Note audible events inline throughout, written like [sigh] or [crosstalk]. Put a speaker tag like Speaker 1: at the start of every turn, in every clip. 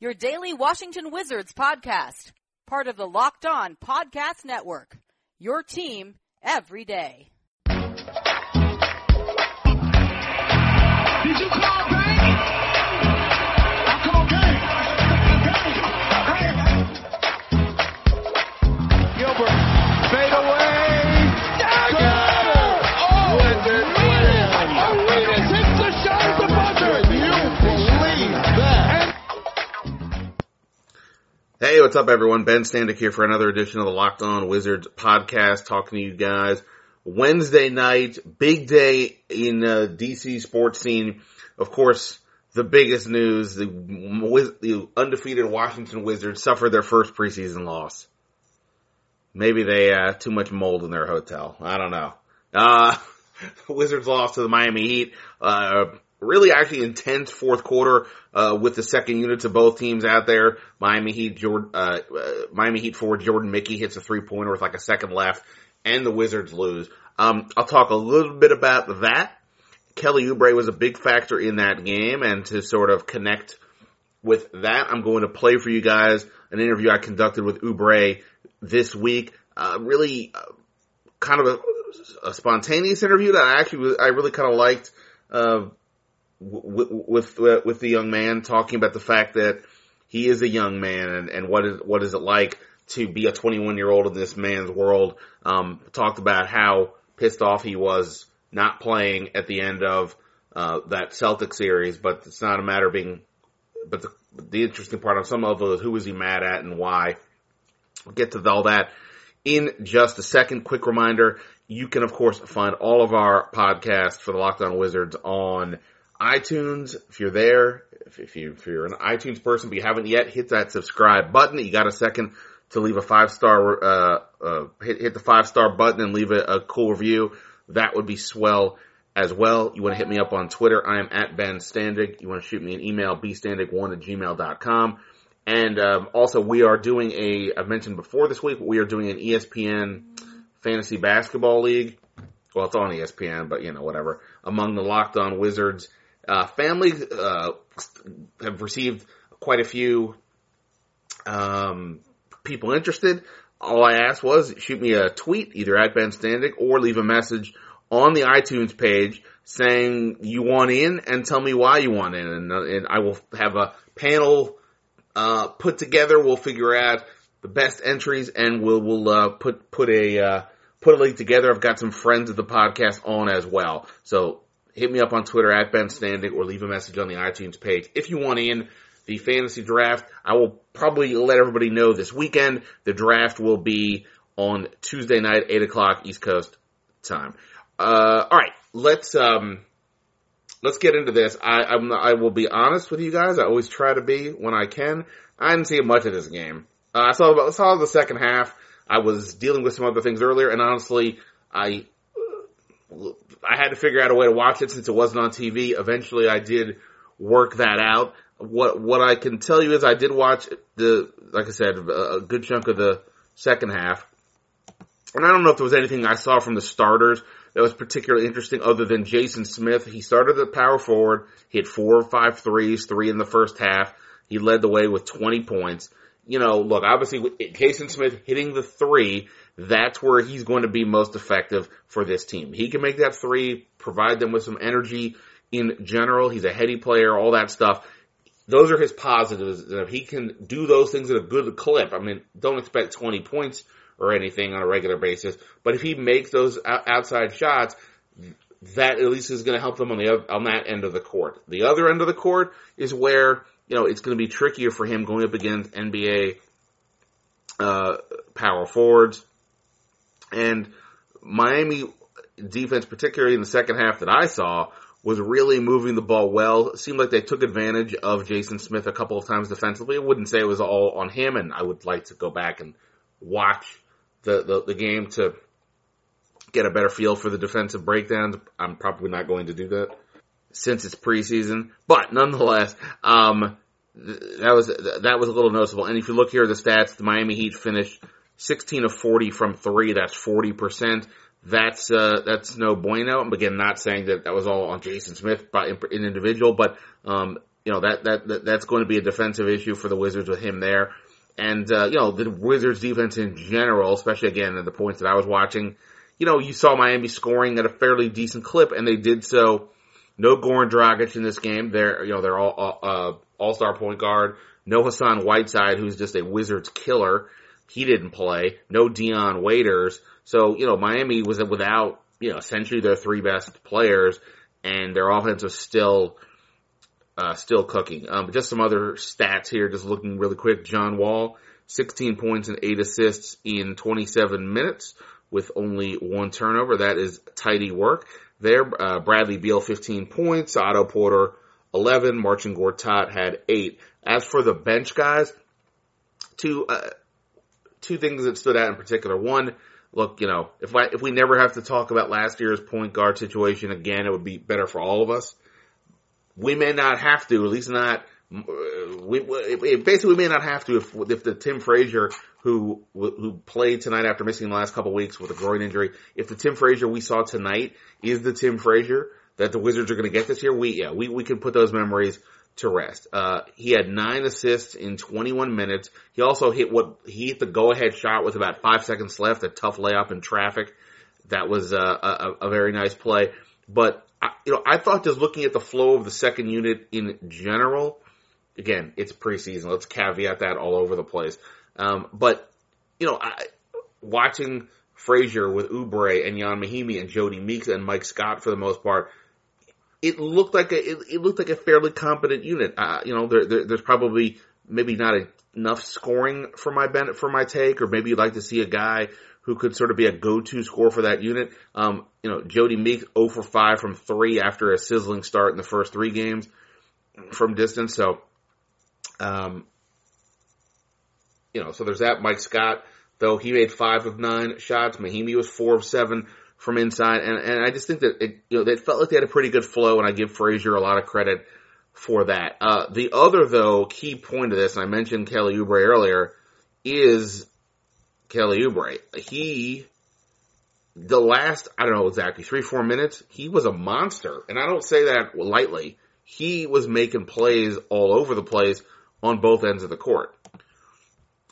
Speaker 1: your daily Washington Wizards podcast, part of the Locked On Podcast Network. Your team every day.
Speaker 2: Did you call
Speaker 3: Hey, what's up, everyone? Ben Standig here for another edition of the Locked On Wizards podcast, talking to you guys. Wednesday night, big day in uh, DC sports scene. Of course, the biggest news: the, the undefeated Washington Wizards suffered their first preseason loss. Maybe they uh, too much mold in their hotel. I don't know. Uh, [laughs] Wizards lost to the Miami Heat. Uh, really actually intense fourth quarter, uh, with the second units of both teams out there. Miami Heat, Jordan, uh, uh, Miami Heat forward Jordan Mickey hits a three pointer with like a second left and the Wizards lose. Um, I'll talk a little bit about that. Kelly Oubre was a big factor in that game and to sort of connect with that, I'm going to play for you guys an interview I conducted with Oubre this week. Uh, really, uh, kind of a, a spontaneous interview that I actually I really kind of liked. Uh, with with the young man talking about the fact that he is a young man and, and what is what is it like to be a 21 year old in this man's world. Um, talked about how pissed off he was not playing at the end of uh, that Celtic series, but it's not a matter of being. But the, the interesting part on some level is who is he mad at and why. We'll get to all that in just a second. Quick reminder: you can of course find all of our podcasts for the Locked On Wizards on iTunes. If you're there, if, if you if you're an iTunes person but you haven't yet, hit that subscribe button. You got a second to leave a five star uh, uh, hit hit the five star button and leave a, a cool review. That would be swell as well. You want to hit me up on Twitter. I am at Ben Standig. You want to shoot me an email, bstandig1 at gmail.com. And um, also, we are doing a, I've mentioned before this week, we are doing an ESPN Fantasy Basketball League. Well, it's on ESPN, but you know, whatever. Among the Locked On Wizards uh, family, uh, have received quite a few um, people interested. All I asked was shoot me a tweet, either at Ben Standig or leave a message on the iTunes page saying you want in and tell me why you want in, and, uh, and I will have a panel uh, put together. We'll figure out the best entries, and we'll we'll uh, put put a uh, put a link together. I've got some friends of the podcast on as well, so hit me up on Twitter at Ben Standig or leave a message on the iTunes page if you want in the fantasy draft. I will probably let everybody know this weekend. The draft will be on Tuesday night, eight o'clock East Coast time. Uh, all right, let's um, let's get into this. I I'm, I will be honest with you guys. I always try to be when I can. I didn't see much of this game. Uh, I saw about saw the second half. I was dealing with some other things earlier, and honestly, I I had to figure out a way to watch it since it wasn't on TV. Eventually, I did work that out. What what I can tell you is I did watch the like I said a good chunk of the second half, and I don't know if there was anything I saw from the starters that was particularly interesting other than Jason Smith. He started at power forward, hit four or five threes, three in the first half. He led the way with 20 points. You know, look, obviously Jason Smith hitting the three, that's where he's going to be most effective for this team. He can make that three, provide them with some energy in general. He's a heady player, all that stuff. Those are his positives. And if he can do those things at a good clip, I mean, don't expect 20 points or anything on a regular basis, but if he makes those outside shots, that at least is going to help them on the on that end of the court. The other end of the court is where you know it's going to be trickier for him going up against NBA uh, power forwards and Miami defense, particularly in the second half that I saw, was really moving the ball well. It seemed like they took advantage of Jason Smith a couple of times defensively. I wouldn't say it was all on him, and I would like to go back and watch the, the, the game to get a better feel for the defensive breakdowns. I'm probably not going to do that since it's preseason, but nonetheless, um, that was that was a little noticeable. And if you look here at the stats, the Miami Heat finished 16 of 40 from three. That's 40 percent. That's uh, that's no bueno. And Again, not saying that that was all on Jason Smith by an individual, but um, you know that, that that that's going to be a defensive issue for the Wizards with him there. And uh, you know the Wizards defense in general, especially again at the points that I was watching, you know you saw Miami scoring at a fairly decent clip, and they did so. No Goran Dragic in this game. They're you know they're all uh, all star point guard. No Hassan Whiteside, who's just a Wizards killer. He didn't play. No Dion Waiters. So, you know, Miami was without, you know, essentially their three best players and their offense was still, uh, still cooking. Um, just some other stats here, just looking really quick. John Wall, 16 points and 8 assists in 27 minutes with only one turnover. That is tidy work there. Uh, Bradley Beal, 15 points. Otto Porter, 11. Marcin Gortat had 8. As for the bench guys, two, uh, two things that stood out in particular. One, look, you know, if I, if we never have to talk about last year's point guard situation again, it would be better for all of us. We may not have to, at least not, we, we basically we may not have to if, if the Tim Frazier who, who played tonight after missing the last couple weeks with a groin injury, if the Tim Frazier we saw tonight is the Tim Frazier that the Wizards are going to get this year, we, yeah, we, we can put those memories to rest. Uh, he had nine assists in 21 minutes. He also hit what he hit the go-ahead shot with about five seconds left, a tough layup in traffic. That was uh, a, a very nice play. But I, you know, I thought just looking at the flow of the second unit in general, again, it's preseason. Let's caveat that all over the place. Um, but you know, I, watching Frazier with Oubre and Ian Mahinmi and Jody Meeks and Mike Scott for the most part, it looked like a it, it looked like a fairly competent unit. Uh, you know, there, there, there's probably maybe not enough scoring for my benefit for my take, or maybe you'd like to see a guy who could sort of be a go-to score for that unit. Um, you know, Jody Meeks 0 for 5 from three after a sizzling start in the first three games from distance. So, um, you know, so there's that. Mike Scott, though he made five of nine shots. Mahinmi was four of seven from inside, and and I just think that it you know they felt like they had a pretty good flow, and I give Frazier a lot of credit for that. Uh, the other though key point of this, and I mentioned Kelly Oubre earlier, is Kelly Oubre. He the last I don't know exactly three four minutes, he was a monster, and I don't say that lightly. He was making plays all over the place on both ends of the court.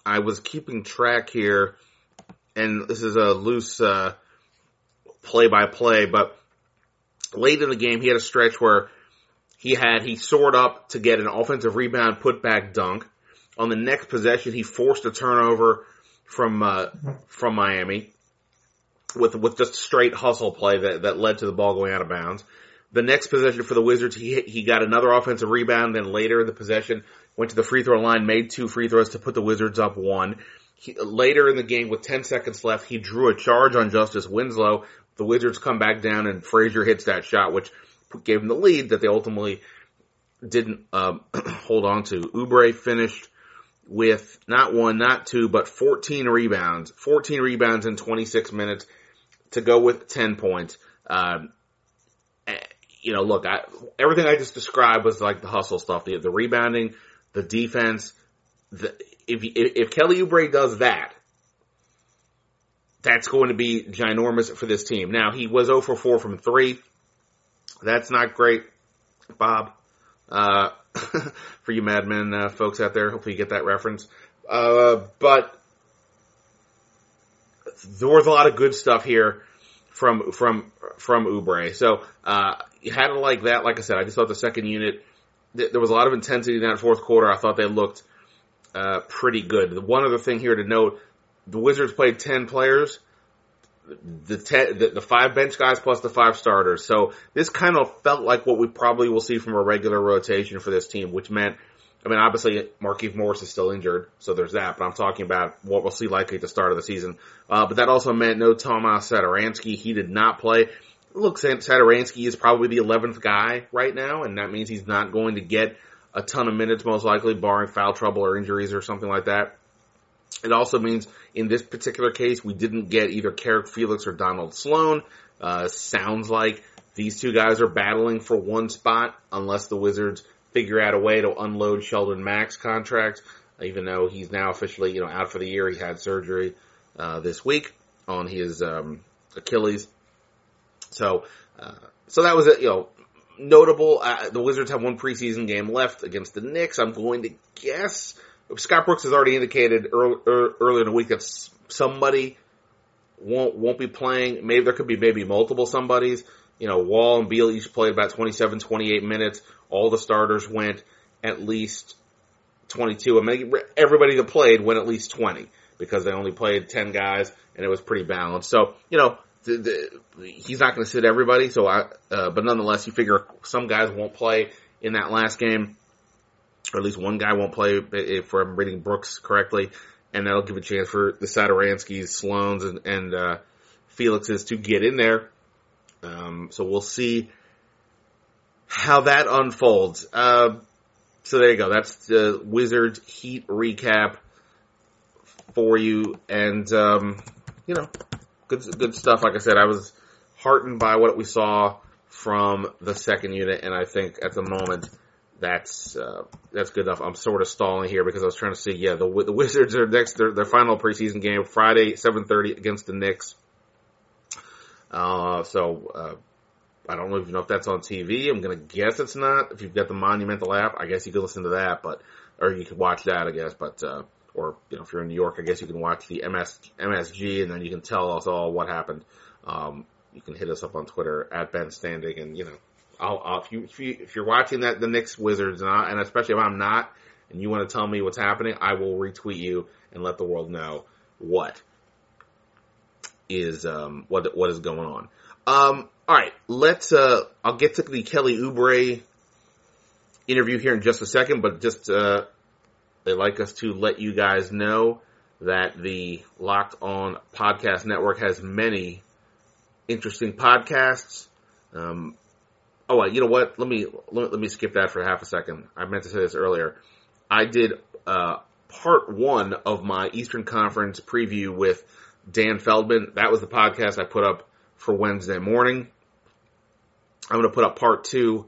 Speaker 3: I was keeping track here, and this is a loose. Play by play, but late in the game, he had a stretch where he had, he soared up to get an offensive rebound, put back dunk. On the next possession, he forced a turnover from, uh, from Miami with, with just straight hustle play that, that led to the ball going out of bounds. The next possession for the Wizards, he, he got another offensive rebound, then later in the possession, went to the free throw line, made two free throws to put the Wizards up one. He, later in the game, with 10 seconds left, he drew a charge on Justice Winslow, the Wizards come back down and Frazier hits that shot, which gave them the lead that they ultimately didn't um, [clears throat] hold on to. Oubre finished with not one, not two, but 14 rebounds. 14 rebounds in 26 minutes to go with 10 points. Um, you know, look, I, everything I just described was like the hustle stuff, the, the rebounding, the defense. The, if, if Kelly Oubre does that, that's going to be ginormous for this team. Now, he was 0 for 4 from 3. That's not great, Bob. Uh, [laughs] for you Mad Men uh, folks out there, hopefully you get that reference. Uh, but there was a lot of good stuff here from from from Oubre. So uh, had to like that. Like I said, I just thought the second unit th- there was a lot of intensity in that fourth quarter. I thought they looked uh, pretty good. The one other thing here to note: the Wizards played 10 players. The, ten, the, the five bench guys plus the five starters. So this kind of felt like what we probably will see from a regular rotation for this team, which meant, I mean, obviously Markieff Morris is still injured, so there's that. But I'm talking about what we'll see likely at the start of the season. Uh, but that also meant no Tomas Satoransky. He did not play. look, Satoransky is probably the 11th guy right now, and that means he's not going to get a ton of minutes, most likely, barring foul trouble or injuries or something like that. It also means in this particular case, we didn't get either Carrick Felix or Donald Sloan. Uh, sounds like these two guys are battling for one spot unless the Wizards figure out a way to unload Sheldon Mac's contract, even though he's now officially, you know, out for the year. He had surgery, uh, this week on his, um, Achilles. So, uh, so that was it, you know, notable. Uh, the Wizards have one preseason game left against the Knicks. I'm going to guess Scott Brooks has already indicated early, earlier in the week that somebody won't won't be playing. Maybe there could be maybe multiple somebodies. You know, Wall and Beal each played about 27, 28 minutes. All the starters went at least 22. I mean, everybody that played went at least 20 because they only played 10 guys and it was pretty balanced. So, you know, the, the, he's not going to sit everybody. So I, uh, but nonetheless, you figure some guys won't play in that last game, or at least one guy won't play if I'm reading Brooks correctly, and that'll give a chance for the Satoranskis, Sloans, and, and uh, Felixes to get in there. Um, so we'll see how that unfolds. Uh, so there you go. That's the Wizards Heat recap for you, and um, you know, good good stuff. Like I said, I was heartened by what we saw from the second unit, and I think at the moment that's uh, that's good enough. I'm sort of stalling here because I was trying to see. Yeah, the the Wizards are next their, their final preseason game Friday 7:30 against the Knicks. Uh, so uh, I don't know if you know if that's on TV. I'm gonna guess it's not. If you've got the Monumental app, I guess you could listen to that, but or you could watch that, I guess. But uh, or you know, if you're in New York, I guess you can watch the MS MSG, and then you can tell us all what happened. Um, you can hit us up on Twitter at Ben Standig, and you know, I'll, I'll if you if you if you're watching that the Knicks Wizards, and, I, and especially if I'm not, and you want to tell me what's happening, I will retweet you and let the world know what is um what what is going on. Um, all right, let's. Uh, I'll get to the Kelly Oubre interview here in just a second, but just uh, they like us to let you guys know that the Locked On Podcast Network has many interesting podcasts. Um, oh, you know what? Let me, let me skip that for half a second. I meant to say this earlier. I did uh, part one of my Eastern Conference preview with Dan Feldman. That was the podcast I put up for Wednesday morning. I'm going to put up part two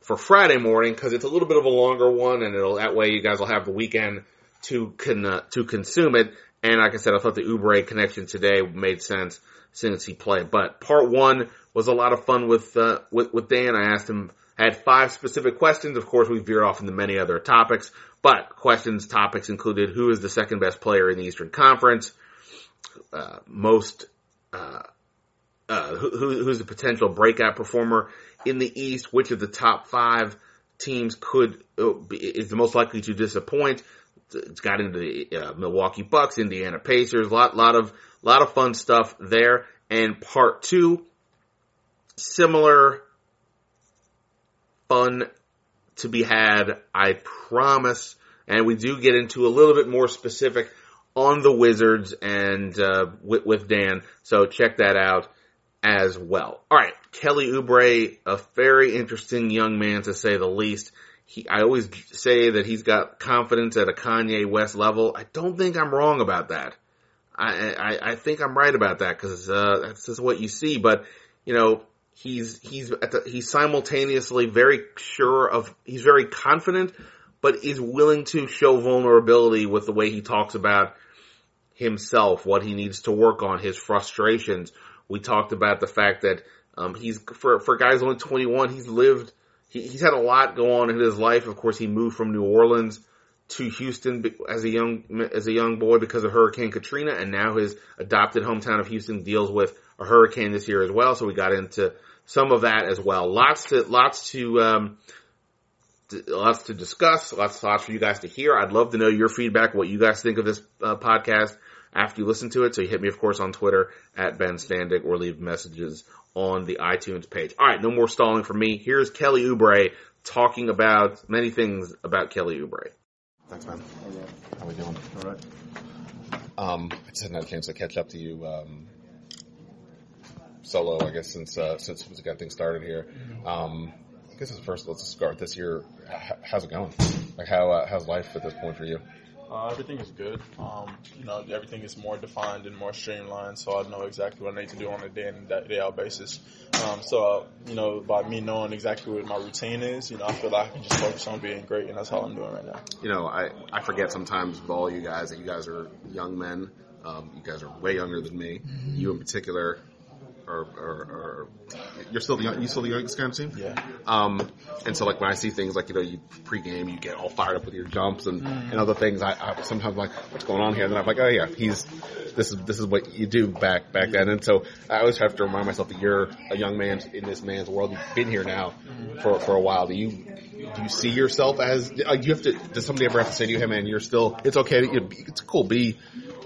Speaker 3: for Friday morning because it's a little bit of a longer one, and it'll that way you guys will have the weekend to con, uh, to consume it. And like I said, I thought the Oubre connection today made sense since he played. But part one was a lot of fun with uh, with with Dan. I asked him had five specific questions. Of course, we veered off into many other topics, but questions topics included who is the second best player in the Eastern Conference, uh, most uh, who, who's a potential breakout performer in the East, which of the top five teams could uh, is the most likely to disappoint. It's got into the uh, Milwaukee Bucks, Indiana Pacers, lot lot of lot of fun stuff there. And part two, similar fun to be had, I promise. And we do get into a little bit more specific on the Wizards and uh, with, with Dan. So check that out as well. All right, Kelly Oubre, a very interesting young man to say the least. He, I always say that he's got confidence at a Kanye West level. I don't think I'm wrong about that. I, I, I think I'm right about that because uh, that's just what you see. But you know, he's he's the, he's simultaneously very sure of he's very confident, but is willing to show vulnerability with the way he talks about himself, what he needs to work on, his frustrations, we talked about the fact that um, he's for for guys only 21. He's lived. He, he's had a lot go on in his life. Of course, he moved from New Orleans to Houston as a young as a young boy because of Hurricane Katrina, and now his adopted hometown of Houston deals with a hurricane this year as well. So we got into some of that as well. Lots to lots to um, lots to discuss. Lots lots for you guys to hear. I'd love to know your feedback, what you guys think of this uh, podcast after you listen to it. So you hit me, of course, on Twitter at Ben Standig or leave messages on the iTunes page. All right, no more stalling for me. Here's Kelly Oubre talking about many things about Kelly Oubre. Thanks, man. How are we doing?
Speaker 4: All right.
Speaker 3: Um, I just hadn't had a chance to catch up to you. Um,
Speaker 4: solo, I guess, since uh, since we got things started here. Um, I guess it's first. Let's start this year. How's it going? Like how uh, how's life at this point for you?
Speaker 5: Uh, everything is good. Um, you know, everything is more defined and more streamlined, so I know exactly what I need to do on a day in day out basis. Um, so, uh, you know, by me knowing exactly what my routine is, you know, I feel like I can just focus on being great, and that's all I'm doing right now.
Speaker 4: You know, I I forget sometimes with all you guys that you guys are young men. Um, you guys are way younger than me. You in particular. Are, are, are you're still the young, you still the youngest guy on the team?
Speaker 5: Yeah.
Speaker 4: Um, and so like when I see things like, you know, you pregame, you get all fired up with your jumps and, and other things, I, I sometimes like, what's going on here? And then I'm like, oh yeah, he's, this is, this is what you do back, back then. And so I always have to remind myself that you're a young man in this man's world. You've been here now for, for a while. Do you, do you see yourself as, uh, you have to, does somebody ever have to say to you, hey man, you're still, it's okay you know, it's cool, be,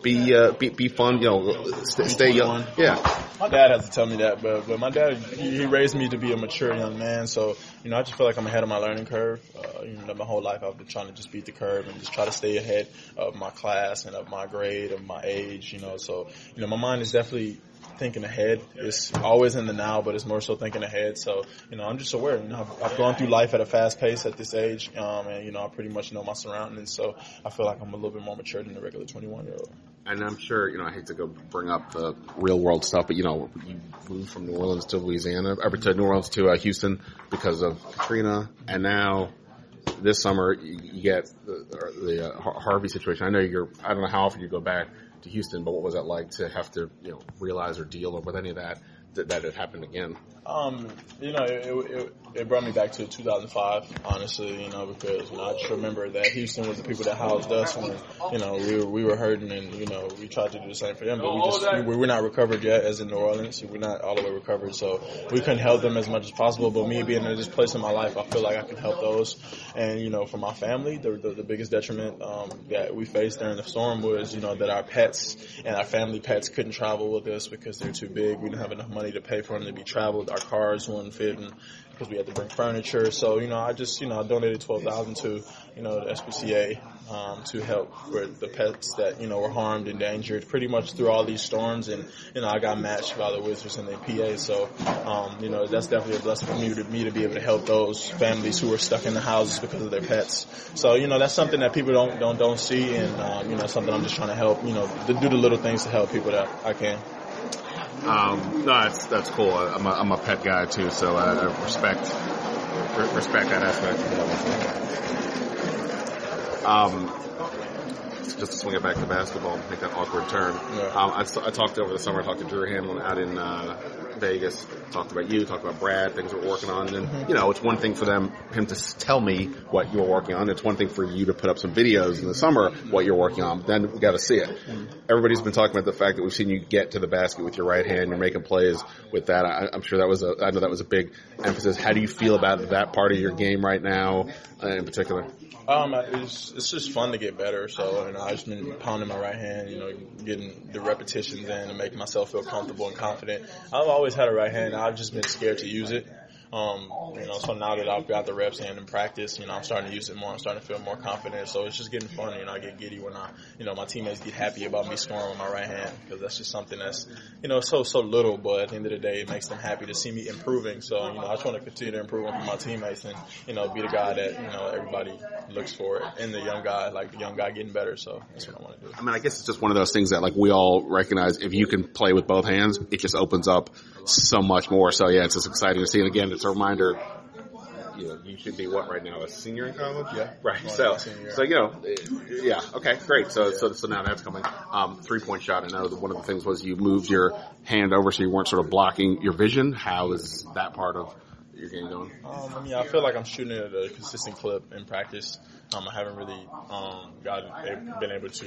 Speaker 4: be, uh, be, be fun, you know, stay, stay young. Yeah.
Speaker 5: My dad has to tell me that, but but my dad he he raised me to be a mature young man, so you know I just feel like I'm ahead of my learning curve. Uh, you know, my whole life I've been trying to just beat the curve and just try to stay ahead of my class and of my grade, of my age. You know, so you know my mind is definitely thinking ahead. It's always in the now, but it's more so thinking ahead. So, you know, I'm just aware. You know, I've, I've gone through life at a fast pace at this age, um, and you know, I pretty much know my surroundings. So, I feel like I'm a little bit more mature than the regular 21 year old.
Speaker 4: And I'm sure, you know, I hate to go bring up the real world stuff, but you know, you moved from New Orleans to Louisiana, or to New Orleans to uh, Houston because of Katrina, and now this summer you get the, the uh, Harvey situation. I know you're, I don't know how often you go back to Houston, but what was that like to have to, you know, realize or deal with any of that, that, it happened again?
Speaker 5: Um, you know, it, it, it brought me back to 2005, honestly, you know, because, you know, I just remember that Houston was the people that housed us when, you know, we were, we were hurting and, you know, we tried to do the same for them, but we just, we, we're not recovered yet as in New Orleans. We're not all the way recovered, so we couldn't help them as much as possible, but me being in this place in my life, I feel like I can help those. And, you know, for my family, the, the, the biggest detriment, um, that we faced during the storm was, you know, that our pets and our family pets couldn't travel with us because they're too big. We didn't have enough money to pay for them to be traveled. Our cars wouldn't fit because we had to bring furniture. So, you know, I just, you know, I donated 12000 to, you know, the SPCA, um, to help for the pets that, you know, were harmed, endangered pretty much through all these storms. And, you know, I got matched by the Wizards and the PA. So, um, you know, that's definitely a blessing for me to, me to be able to help those families who are stuck in the houses because of their pets. So, you know, that's something that people don't, don't, don't see. And, um, you know, something I'm just trying to help, you know, to do the little things to help people that I can.
Speaker 4: Um, no, that's that's cool. I- I'm a, I'm a pet guy too, so I, I respect re- respect that aspect. Um, just to swing it back to basketball, make that awkward turn.
Speaker 5: Yeah.
Speaker 4: Um, I, s- I talked over the summer. I talked to Drew Hanlen out in uh, Vegas. Talked about you. Talked about Brad. Things we're working on. And you know, it's one thing for them him to tell me what you're working on. It's one thing for you to put up some videos in the summer what you're working on. Then we got to see it. Everybody's been talking about the fact that we've seen you get to the basket with your right hand. You're making plays with that. I, I'm sure that was a. I know that was a big emphasis. How do you feel about that part of your game right now, uh, in particular?
Speaker 5: Um, it's it's just fun to get better. So, you know, I've just been pounding my right hand, you know, getting the repetitions in and making myself feel comfortable and confident. I've always had a right hand. I've just been scared to use it. Um, you know, so now that I've got the reps hand in and practice, you know, I'm starting to use it more. I'm starting to feel more confident. So it's just getting fun. You know, I get giddy when I, you know, my teammates get happy about me scoring with my right hand because that's just something that's, you know, so, so little, but at the end of the day, it makes them happy to see me improving. So, you know, I just want to continue to improve on my teammates and, you know, be the guy that, you know, everybody looks for and the young guy, like the young guy getting better. So that's what I want to do.
Speaker 4: I mean, I guess it's just one of those things that like we all recognize. If you can play with both hands, it just opens up so much more. So yeah, it's just exciting to see. And again, it's a reminder. You know, you should be what right now? A senior in college?
Speaker 5: Yeah.
Speaker 4: Right.
Speaker 5: Going
Speaker 4: So,
Speaker 5: into senior year.
Speaker 4: so you know, yeah. Okay, great. So, so, so now that's coming. Um, three point shot. I know that one of the things was you moved your hand over so you weren't sort of blocking your vision. How is that part of your game going?
Speaker 5: Um, I mean, I feel like I'm shooting at a consistent clip in practice. Um, I haven't really um, got been able to,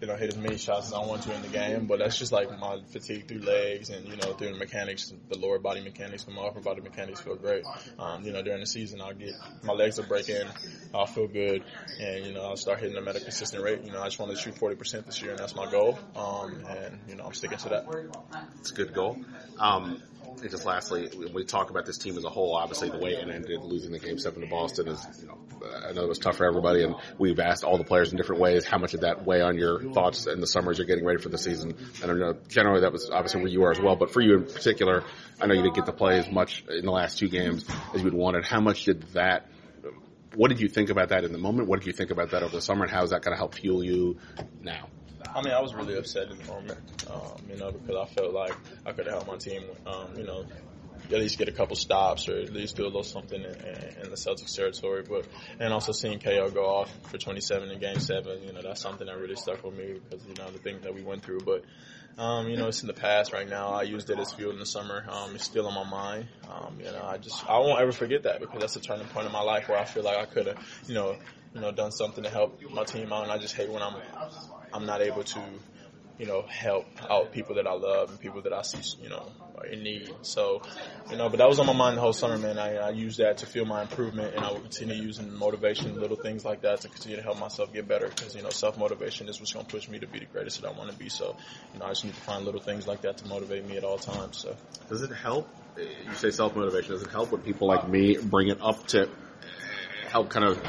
Speaker 5: you know, hit as many shots as I want to in the game. But that's just like my fatigue through legs and you know through the mechanics, the lower body mechanics, my upper body mechanics feel great. Um, you know, during the season, I'll get my legs will break in, I'll feel good, and you know I'll start hitting them at a consistent rate. You know, I just want to shoot 40% this year, and that's my goal. Um, and you know, I'm sticking to that.
Speaker 4: It's a good goal. Um, and just lastly, when we talk about this team as a whole, obviously the way it ended, losing the game seven to Boston is, you know, I know it was tough for everybody, and we've asked all the players in different ways how much did that weigh on your thoughts in the summers you're getting ready for the season. I don't know. Generally, that was obviously where you were as well, but for you in particular, I know you didn't get to play as much in the last two games as you'd wanted. How much did that? What did you think about that in the moment? What did you think about that over the summer, and how is that going to help fuel you now?
Speaker 5: I mean, I was really upset in the moment, um, you know, because I felt like I could have helped my team, um, you know, at least get a couple stops or at least do a little something in, in the Celtics territory. But and also seeing KO go off for 27 in Game Seven, you know, that's something that really stuck with me because you know the things that we went through. But um, you know, it's in the past right now. I used it as fuel in the summer. Um, it's still on my mind. Um, you know, I just I won't ever forget that because that's a turning point in my life where I feel like I could have, you know, you know, done something to help my team out. And I just hate when I'm I'm not able to, you know, help out people that I love and people that I see, you know, are in need. So, you know, but that was on my mind the whole summer, man. I, I used that to feel my improvement and I will continue using motivation, little things like that to continue to help myself get better because, you know, self-motivation is what's going to push me to be the greatest that I want to be. So, you know, I just need to find little things like that to motivate me at all times. So,
Speaker 4: does it help? You say self-motivation. Does it help when people like me bring it up to help kind of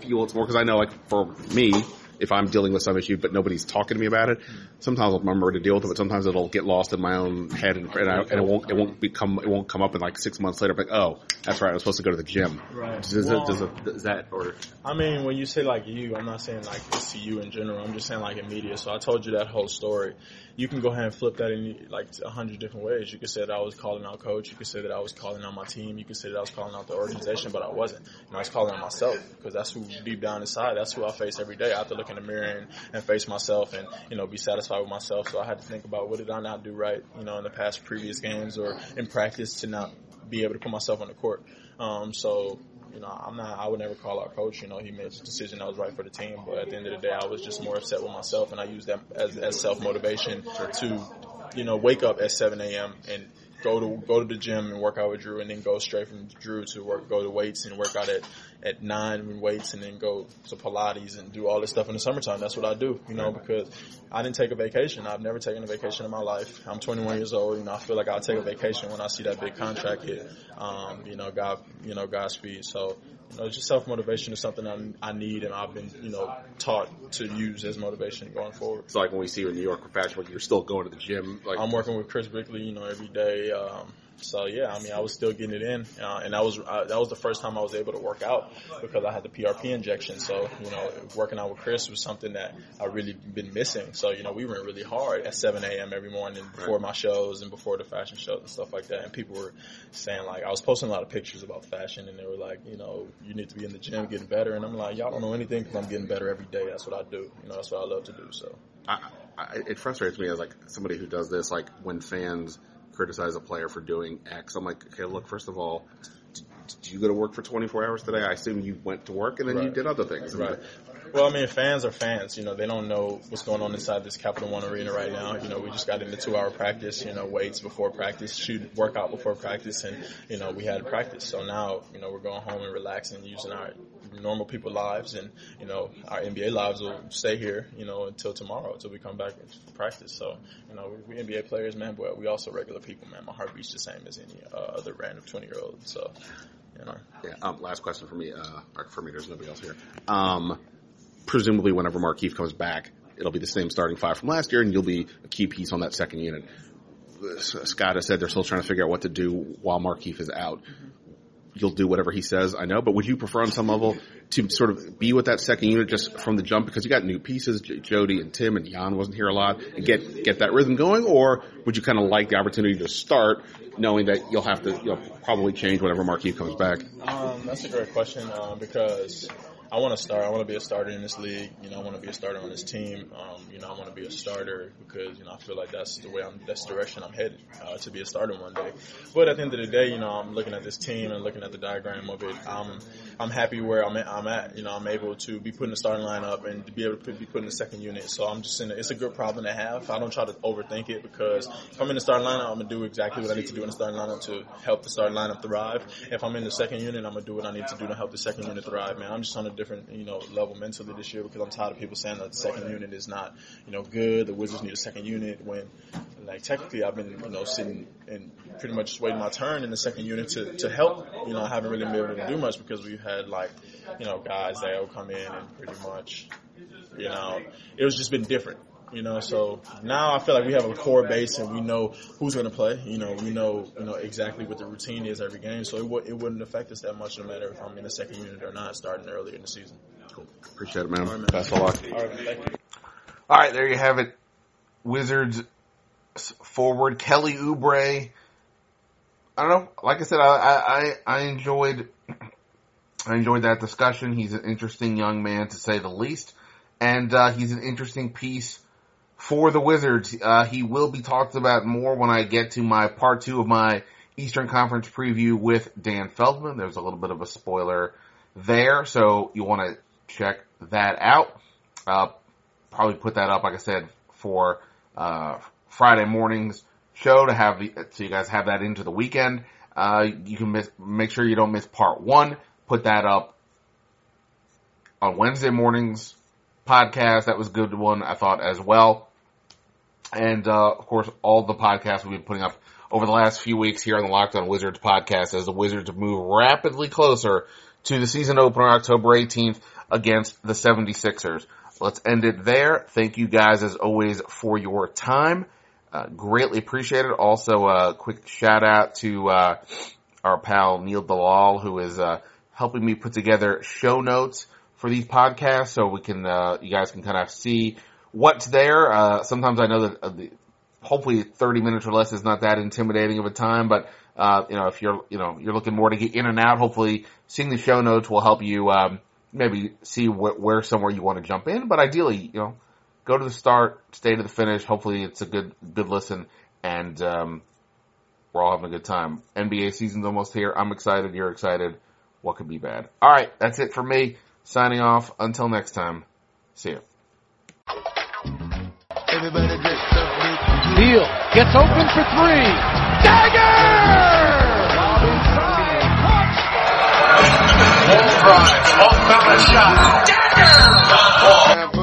Speaker 4: fuel it more? Because I know, like, for me, if I'm dealing with some issue, but nobody's talking to me about it, sometimes I'll remember to deal with it, but sometimes it'll get lost in my own head and, and, I, and it won't, it won't become, it won't come up in like six months later. I'm like, oh, that's right. I was supposed to go to the gym.
Speaker 5: Right.
Speaker 4: Does,
Speaker 5: Well-
Speaker 4: it, does, it, does that, or
Speaker 5: I mean, when you say like you, I'm not saying like it's to you in general. I'm just saying like in media. So I told you that whole story. You can go ahead and flip that in like a hundred different ways. You could say that I was calling out coach. You could say that I was calling out my team. You could say that I was calling out the organization, but I wasn't. Know, I was calling out myself because that's who deep down inside, that's who I face every day. I have to look in the mirror and, and face myself and, you know, be satisfied with myself. So I had to think about what did I not do right, you know, in the past previous games or in practice to not be able to put myself on the court. Um, so you know, I'm not, I would never call our coach, you know, he made a decision that was right for the team, but at the end of the day, I was just more upset with myself and I used that as, as self-motivation to, you know, wake up at 7 a.m. and go to, go to the gym and work out with Drew and then go straight from Drew to work, go to weights and work out at, at nine with weights and then go to Pilates and do all this stuff in the summertime. That's what I do, you know, because I didn't take a vacation. I've never taken a vacation in my life. I'm 21 years old. You know, I feel like I'll take a vacation when I see that big contract hit. Um, you know, God, you know, Godspeed. So, you know, just self motivation is something I, I need, and I've been, you know, taught to use as motivation going forward.
Speaker 4: it's like when we see you in New York for Fashion you're still going to the gym. Like,
Speaker 5: I'm working with Chris Brickley, you know, every day. Um, so yeah, I mean, I was still getting it in, uh, and that was uh, that was the first time I was able to work out because I had the PRP injection. So you know, working out with Chris was something that I really been missing. So you know, we went really hard at 7 a.m. every morning before my shows and before the fashion shows and stuff like that. And people were saying like, I was posting a lot of pictures about fashion, and they were like, you know, you need to be in the gym getting better. And I'm like, y'all don't know anything because I'm getting better every day. That's what I do. You know, that's what I love to do. So.
Speaker 4: I, I, it frustrates me as like somebody who does this, like when fans criticize a player for doing X. I'm like, okay, look, first of all, did you go to work for 24 hours today? I assume you went to work and then you did other things.
Speaker 5: Right. Well, I mean, fans are fans. You know, they don't know what's going on inside this Capital One arena right now. You know, we just got into two-hour practice. You know, weights before practice, shoot workout before practice, and you know, we had practice. So now, you know, we're going home and relaxing, using our normal people lives, and you know, our NBA lives will stay here. You know, until tomorrow, until we come back and practice. So, you know, we, we NBA players, man, but we also regular people, man. My heart beats the same as any uh, other random twenty-year-old. So, you know.
Speaker 4: Yeah. Um, last question for me. Uh, for me, there's nobody else here. Um, presumably, whenever Markieff comes back, it'll be the same starting five from last year, and you'll be a key piece on that second unit. Scott has said they're still trying to figure out what to do while Markieff is out. You'll do whatever he says, I know, but would you prefer on some level to sort of be with that second unit just from the jump because you got new pieces, J- Jody and Tim and Ian wasn't here a lot, and get get that rhythm going, or would you kind of like the opportunity to start, knowing that you'll have to you know, probably change whenever Markieff comes back?
Speaker 5: Um, that's a great question um, because I want to start. I want to be a starter in this league. You know, I want to be a starter on this team. Um, you know, I want to be a starter because you know I feel like that's the way I'm. That's the direction I'm headed uh, to be a starter one day. But at the end of the day, you know, I'm looking at this team and looking at the diagram of it. I'm I'm happy where I'm at. I'm at. You know, I'm able to be put in the starting lineup and to be able to put, be put in the second unit. So I'm just in. A, it's a good problem to have. I don't try to overthink it because if I'm in the starting lineup, I'm gonna do exactly what I need to do in the starting lineup to help the starting lineup thrive. If I'm in the second unit, I'm gonna do what I need to do to help the second unit thrive. Man, I'm just on a different you know level mentally this year because I'm tired of people saying that the second unit is not you know good. The Wizards need a second unit when like technically I've been you know sitting and pretty much just waiting my turn in the second unit to to help. You know I haven't really been able to do much because we've had like you know guys that will come in and pretty much you know it was just been different. You know, so now I feel like we have a core base and we know who's going to play. You know, we know you know exactly what the routine is every game, so it, w- it wouldn't affect us that much, no matter if I'm in the second unit or not, starting early in the season.
Speaker 4: Cool. Appreciate it, man.
Speaker 5: All right, man.
Speaker 4: Best of luck.
Speaker 5: All right, thank you.
Speaker 3: All right, there you have it. Wizards forward Kelly Oubre. I don't know. Like I said, I, I, I enjoyed I enjoyed that discussion. He's an interesting young man to say the least, and uh, he's an interesting piece for the Wizards. Uh, he will be talked about more when I get to my part two of my Eastern Conference preview with Dan Feldman. There's a little bit of a spoiler there, so you want to check that out. Uh, probably put that up, like I said, for uh, Friday morning's show to have the, so you guys have that into the weekend. Uh, you can miss, make sure you don't miss part one. Put that up on Wednesday morning's podcast. That was a good one, I thought, as well. And, uh, of course, all the podcasts we've been putting up over the last few weeks here on the Locked On Wizards podcast as the Wizards move rapidly closer to the season opener October 18th against the 76ers. Let's end it there. Thank you guys as always for your time. Uh, greatly appreciated. Also, a quick shout out to, uh, our pal Neil Dalal who is, uh, helping me put together show notes for these podcasts so we can, uh, you guys can kind of see what's there. Uh, sometimes I know that uh, the, hopefully 30 minutes or less is not that intimidating of a time, but, uh, you know, if you're, you know, you're looking more to get in and out, hopefully seeing the show notes will help you, um, maybe see wh- where somewhere you want to jump in, but ideally, you know, go to the start, stay to the finish. Hopefully it's a good, good listen and, um, we're all having a good time. NBA season's almost here. I'm excited. You're excited. What could be bad? All right. That's it for me. Signing off. Until next time. See ya.
Speaker 2: Everybody just up me.
Speaker 6: Neal gets open for three. Dagger!
Speaker 7: Drive, off balance shot. Dagger!